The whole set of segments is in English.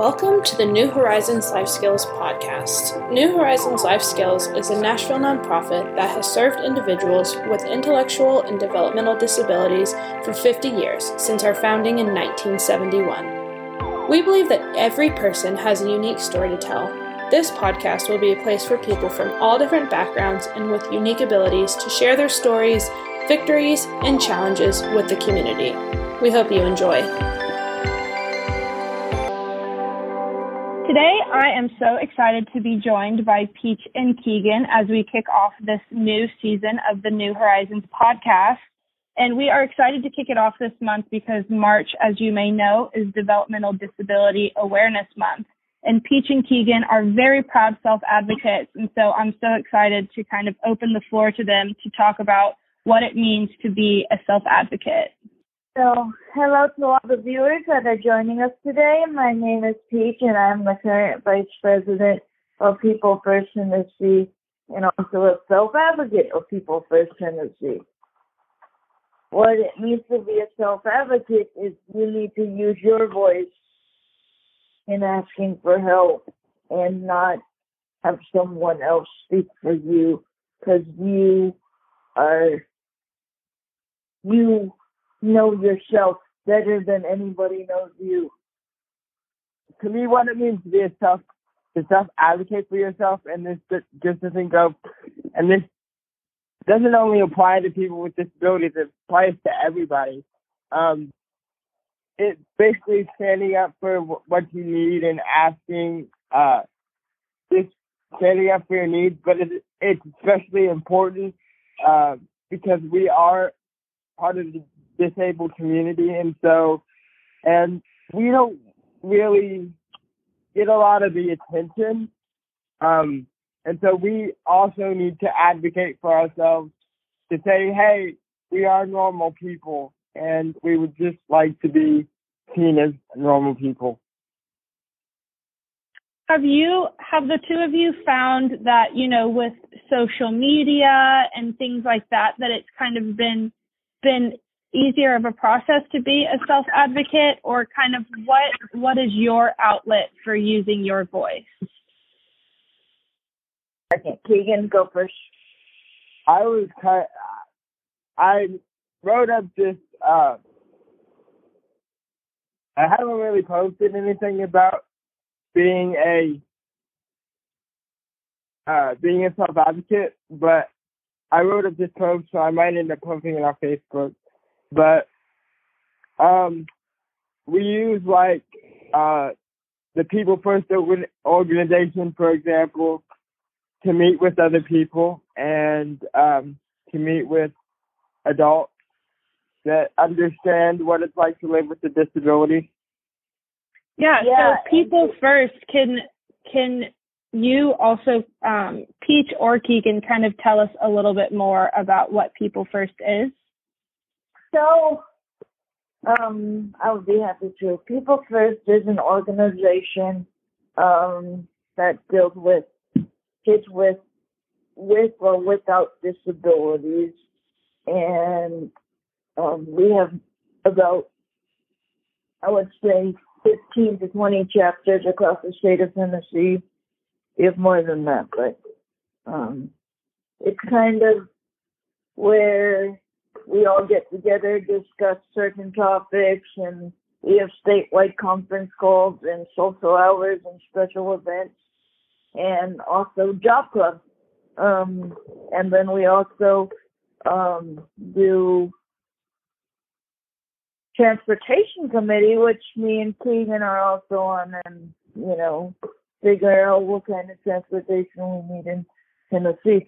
Welcome to the New Horizons Life Skills podcast. New Horizons Life Skills is a Nashville nonprofit that has served individuals with intellectual and developmental disabilities for 50 years since our founding in 1971. We believe that every person has a unique story to tell. This podcast will be a place for people from all different backgrounds and with unique abilities to share their stories, victories, and challenges with the community. We hope you enjoy. Today, I am so excited to be joined by Peach and Keegan as we kick off this new season of the New Horizons podcast. And we are excited to kick it off this month because March, as you may know, is Developmental Disability Awareness Month. And Peach and Keegan are very proud self advocates. And so I'm so excited to kind of open the floor to them to talk about what it means to be a self advocate. So, hello to all the viewers that are joining us today. My name is Peach, and I'm the current Vice President of People First Tennessee, and also a self-advocate of People First Tennessee. What it means to be a self-advocate is you need to use your voice in asking for help and not have someone else speak for you because you are you know yourself better than anybody knows you. To me, what it means to be a self, to self advocate for yourself, and this just to think of, and this doesn't only apply to people with disabilities; it applies to everybody. Um, it's basically standing up for what you need and asking, uh, just standing up for your needs. But it's, it's especially important uh, because we are part of the disabled community, and so, and we don't really get a lot of the attention. Um, and so we also need to advocate for ourselves to say, hey, we are normal people, and we would just like to be seen as normal people. Have you, have the two of you found that, you know, with social media and things like that, that it's kind of been, been easier of a process to be a self advocate or kind of what what is your outlet for using your voice okay keegan go first i was kind of, i wrote up this uh i haven't really posted anything about being a uh being a self advocate but I wrote up this post, so I might end up posting it on Facebook. But um, we use like uh, the People First organization, for example, to meet with other people and um, to meet with adults that understand what it's like to live with a disability. Yeah, yeah. so people first can can you also um, Peach or Keegan kind of tell us a little bit more about what people first is? So, um, I would be happy to. People First is an organization um, that deals with kids with with or without disabilities, and um, we have about I would say 15 to 20 chapters across the state of Tennessee, if more than that, but um, it's kind of where we all get together, discuss certain topics, and we have statewide conference calls and social hours and special events, and also job clubs. Um, and then we also um, do transportation committee, which me and Keegan are also on, and you know, figure out what kind of transportation we need in Tennessee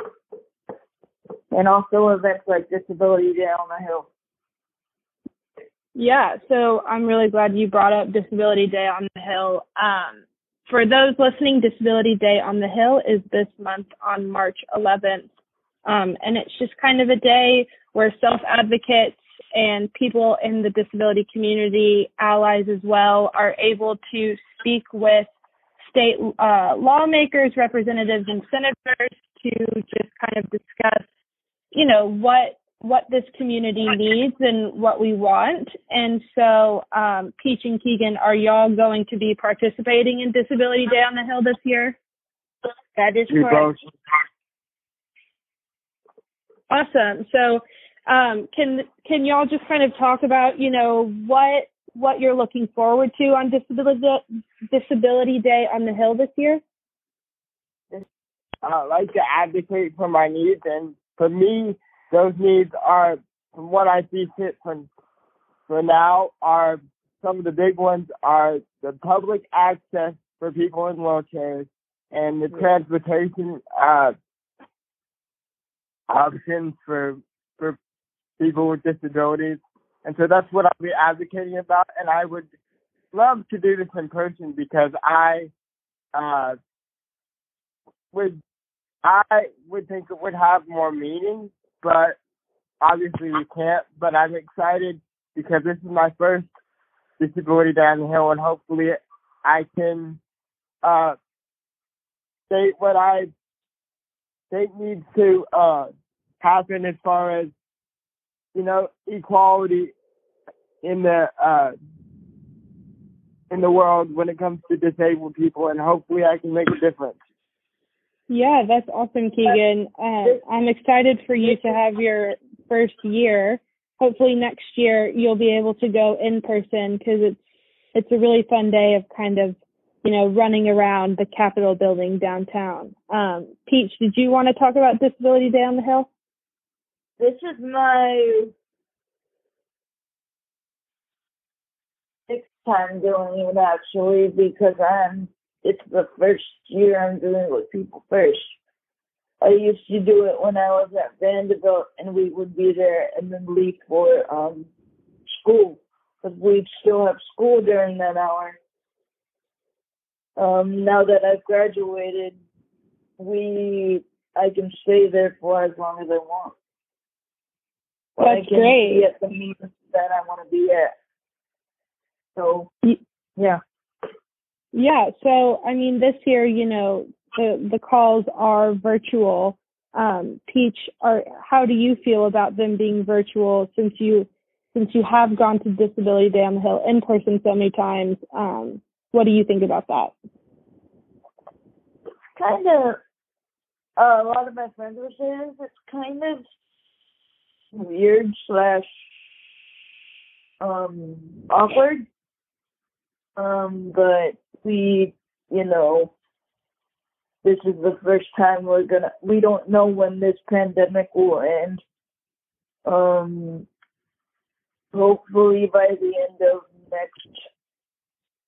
and also events like Disability Day on the Hill. Yeah, so I'm really glad you brought up Disability Day on the Hill. Um, for those listening, Disability Day on the Hill is this month on March 11th. Um, and it's just kind of a day where self advocates and people in the disability community, allies as well, are able to speak with state uh, lawmakers, representatives, and senators to just kind of discuss you know what what this community needs and what we want. And so, um, Peach and Keegan, are y'all going to be participating in Disability Day on the Hill this year? That is correct. both Awesome. So, um, can can y'all just kind of talk about you know what what you're looking forward to on Disability Disability Day on the Hill this year? Uh, like to advocate for my needs, and for me, those needs are, from what I see fit from for now, are some of the big ones are the public access for people in wheelchairs and the transportation uh, options for for people with disabilities, and so that's what I'll be advocating about. And I would love to do this in person because I uh, would I would think it would have more meaning, but obviously we can't. But I'm excited because this is my first disability down the hill, and hopefully I can uh, state what I think needs to uh, happen as far as you know equality in the uh, in the world when it comes to disabled people, and hopefully I can make a difference. Yeah, that's awesome, Keegan. Uh, I'm excited for you to have your first year. Hopefully next year you'll be able to go in person because it's it's a really fun day of kind of you know running around the Capitol building downtown. Um, Peach, did you want to talk about Disability Day on the Hill? This is my sixth time doing it actually because I'm it's the first year I'm doing it with people first. I used to do it when I was at Vanderbilt and we would be there and then leave for um school because we'd still have school during that hour. Um, now that I've graduated, we I can stay there for as long as I want. But I That's can great. Be at the meetings that I want to be at. So yeah, Yeah, so I mean, this year, you know, the the calls are virtual. Um, Peach, are how do you feel about them being virtual since you since you have gone to Disability Day on the Hill in person so many times? Um, what do you think about that? It's kind of. Uh, a lot of my friends were saying it's kind of weird slash um awkward. Um, but we, you know, this is the first time we're gonna. We don't know when this pandemic will end. Um, hopefully by the end of next,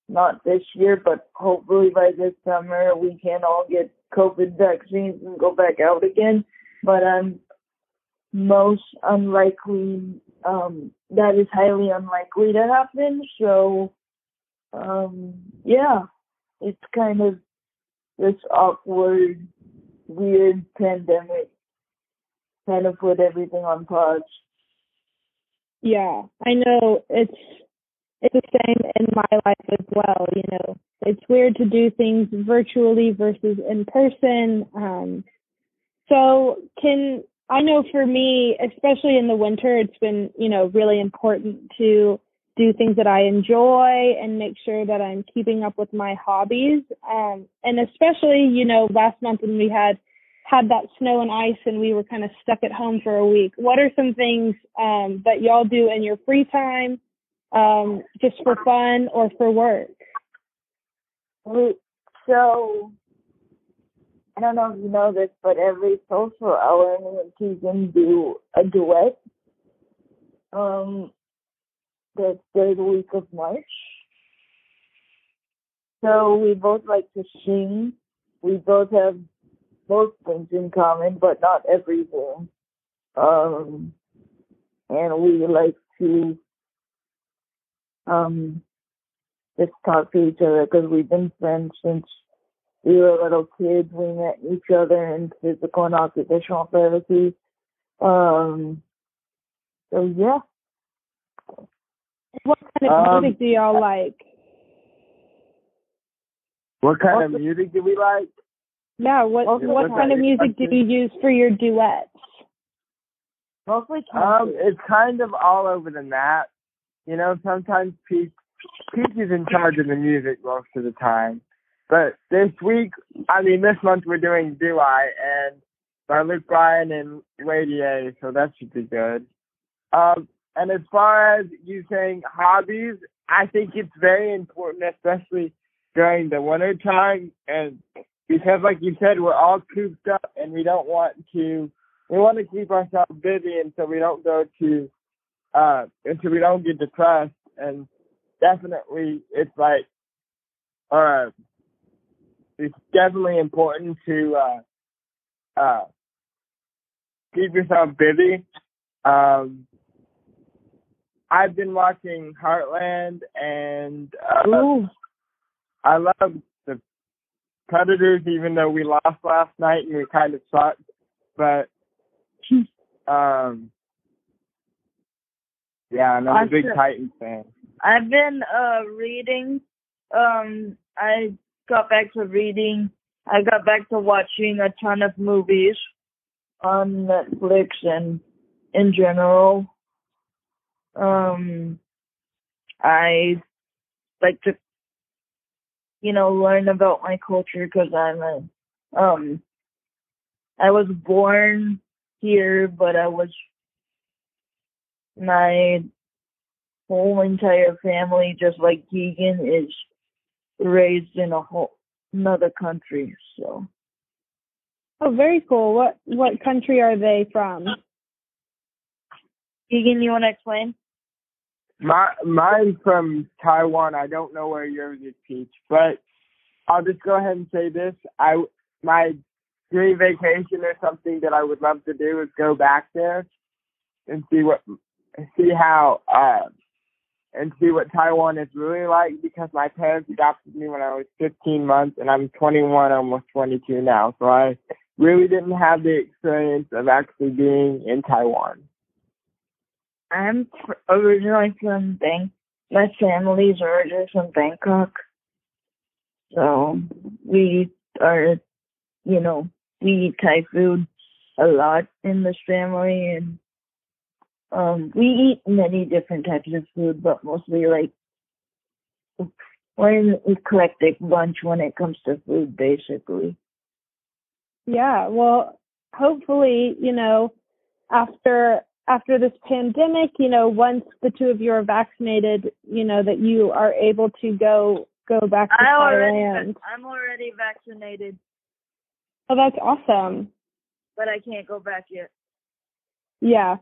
not this year, but hopefully by this summer we can all get COVID vaccines and go back out again. But I'm most unlikely. Um, that is highly unlikely to happen. So, um, yeah, it's kind of this awkward, weird pandemic kind of put everything on pause. Yeah, I know it's it's the same in my life as well. You know, it's weird to do things virtually versus in person. Um, so can I know for me, especially in the winter, it's been you know really important to do things that I enjoy and make sure that I'm keeping up with my hobbies. Um, and especially you know last month when we had had that snow and ice and we were kind of stuck at home for a week. What are some things um, that y'all do in your free time, um, just for fun or for work? So, I don't know if you know this, but every social hour, me and Keegan do a duet. Um, the third week of March. So we both like to sing. We both have most things in common, but not everything. Um, and we like to um just talk to each other because we've been friends since we were little kids. We met each other in physical and occupational therapy. Um, so yeah, What kind of Um, music do y'all like? What kind of music do we like? Yeah, what Okay, what kind of music do you use for your duets? Mostly Um, it's kind of all over the map. You know, sometimes Peach Peach is in charge of the music most of the time. But this week, I mean, this month we're doing Do I and by Luke Bryan and Lady A, so that should be good. Um, and as far as you saying hobbies, I think it's very important, especially during the winter time, and because, like you said, we're all cooped up, and we don't want to. We want to keep ourselves busy, and so we don't go to, uh, until we don't get depressed. And definitely, it's like, uh, it's definitely important to uh, uh, keep yourself busy. Um, I've been watching Heartland, and uh, Ooh. I love the Predators, even though we lost last night and we kind of sucked. But um, yeah, I'm a big Awesome. Titans fan. I've been uh reading. Um, I got back to reading. I got back to watching a ton of movies on Netflix and in general. Um, I like to, you know, learn about my culture because I'm a, um, I was born here, but I was my whole entire family, just like Keegan, is raised in a whole another country. So Oh, very cool. What what country are they from? Keegan, you want to explain? My mine's from Taiwan. I don't know where yours is, Peach, but I'll just go ahead and say this: I my dream vacation or something that I would love to do is go back there and see what see how uh and see what Taiwan is really like because my parents adopted me when I was 15 months and I'm 21, almost 22 now. So I really didn't have the experience of actually being in Taiwan. I'm originally from Bang. My family's originally from Bangkok. So we are, you know, we eat Thai food a lot in this family, and um, we eat many different types of food, but mostly like we're an eclectic bunch when it comes to food, basically. Yeah, well, hopefully, you know, after after this pandemic, you know, once the two of you are vaccinated, you know, that you are able to go go back to I already, Thailand. I'm already vaccinated, Oh, that's awesome. but I can't go back yet. Yeah,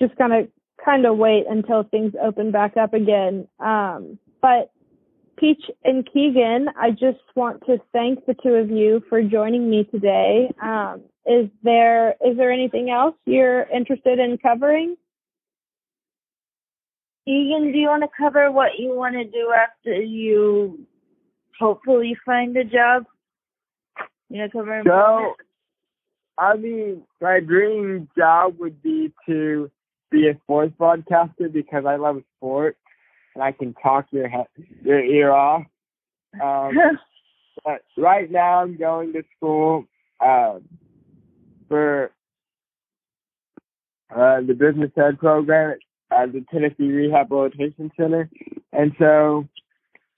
just gonna kind of wait until things open back up again. Um, but Peach and Keegan, I just want to thank the two of you for joining me today. Um, is there is there anything else you're interested in covering? Keegan, do you want to cover what you want to do after you hopefully find a job? You want to cover So. I mean, my dream job would be to be a sports broadcaster because I love sports and I can talk your he- your ear off. Um, but right now, I'm going to school uh, for uh, the business ed program at the Tennessee Rehabilitation Center, and so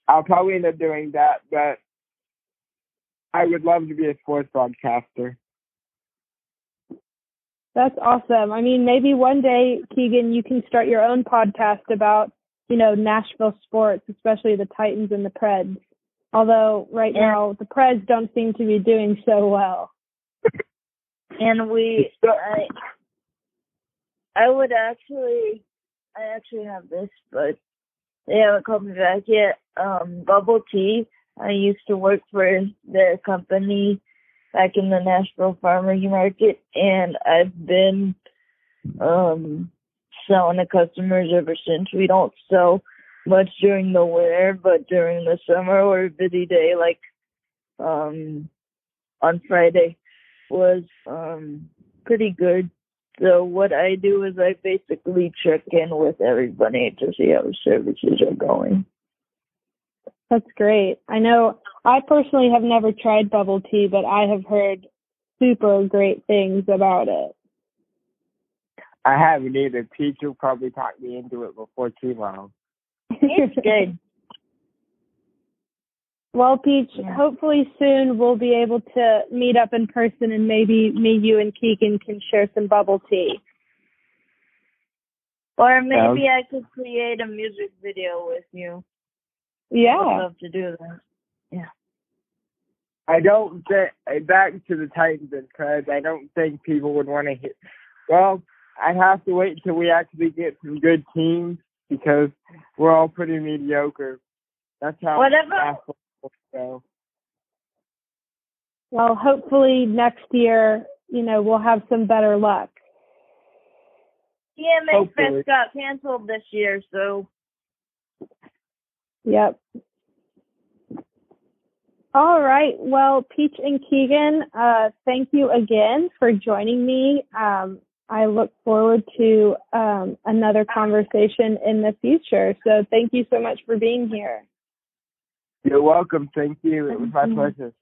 I'll probably end up doing that. But I would love to be a sports broadcaster. That's awesome. I mean, maybe one day, Keegan, you can start your own podcast about, you know, Nashville sports, especially the Titans and the Preds. Although right now the Preds don't seem to be doing so well. and we, I, I would actually, I actually have this, but they haven't called me back yet. Um, Bubble Tea. I used to work for their company back in the Nashville Farmers Market, and I've been um selling to customers ever since. We don't sell much during the winter, but during the summer or a busy day like um on Friday was um pretty good. So what I do is I basically check in with everybody to see how the services are going. That's great. I know I personally have never tried bubble tea, but I have heard super great things about it. I haven't either. Peach will probably talk me into it before too long. It's good. Well, Peach, Yeah. hopefully soon we'll be able to meet up in person and maybe me, you, and Keegan can share some bubble tea. Or maybe I could create a music video with you. Yeah. I'd love to do that. Yeah. I don't think back to the Titans and Cubs. I don't think people would want to hear. Well, I have to wait until we actually get some good teams because we're all pretty mediocre. That's how Whatever. Basketball go. Well, hopefully next year, you know, we'll have some better luck. CMA Hopefully. Fest got canceled this year, so Yep. All right. Well, Peach and Keegan, uh, thank you again for joining me. Um, I look forward to um, another conversation in the future. So thank you so much for being here. You're welcome. Thank you. It was my pleasure.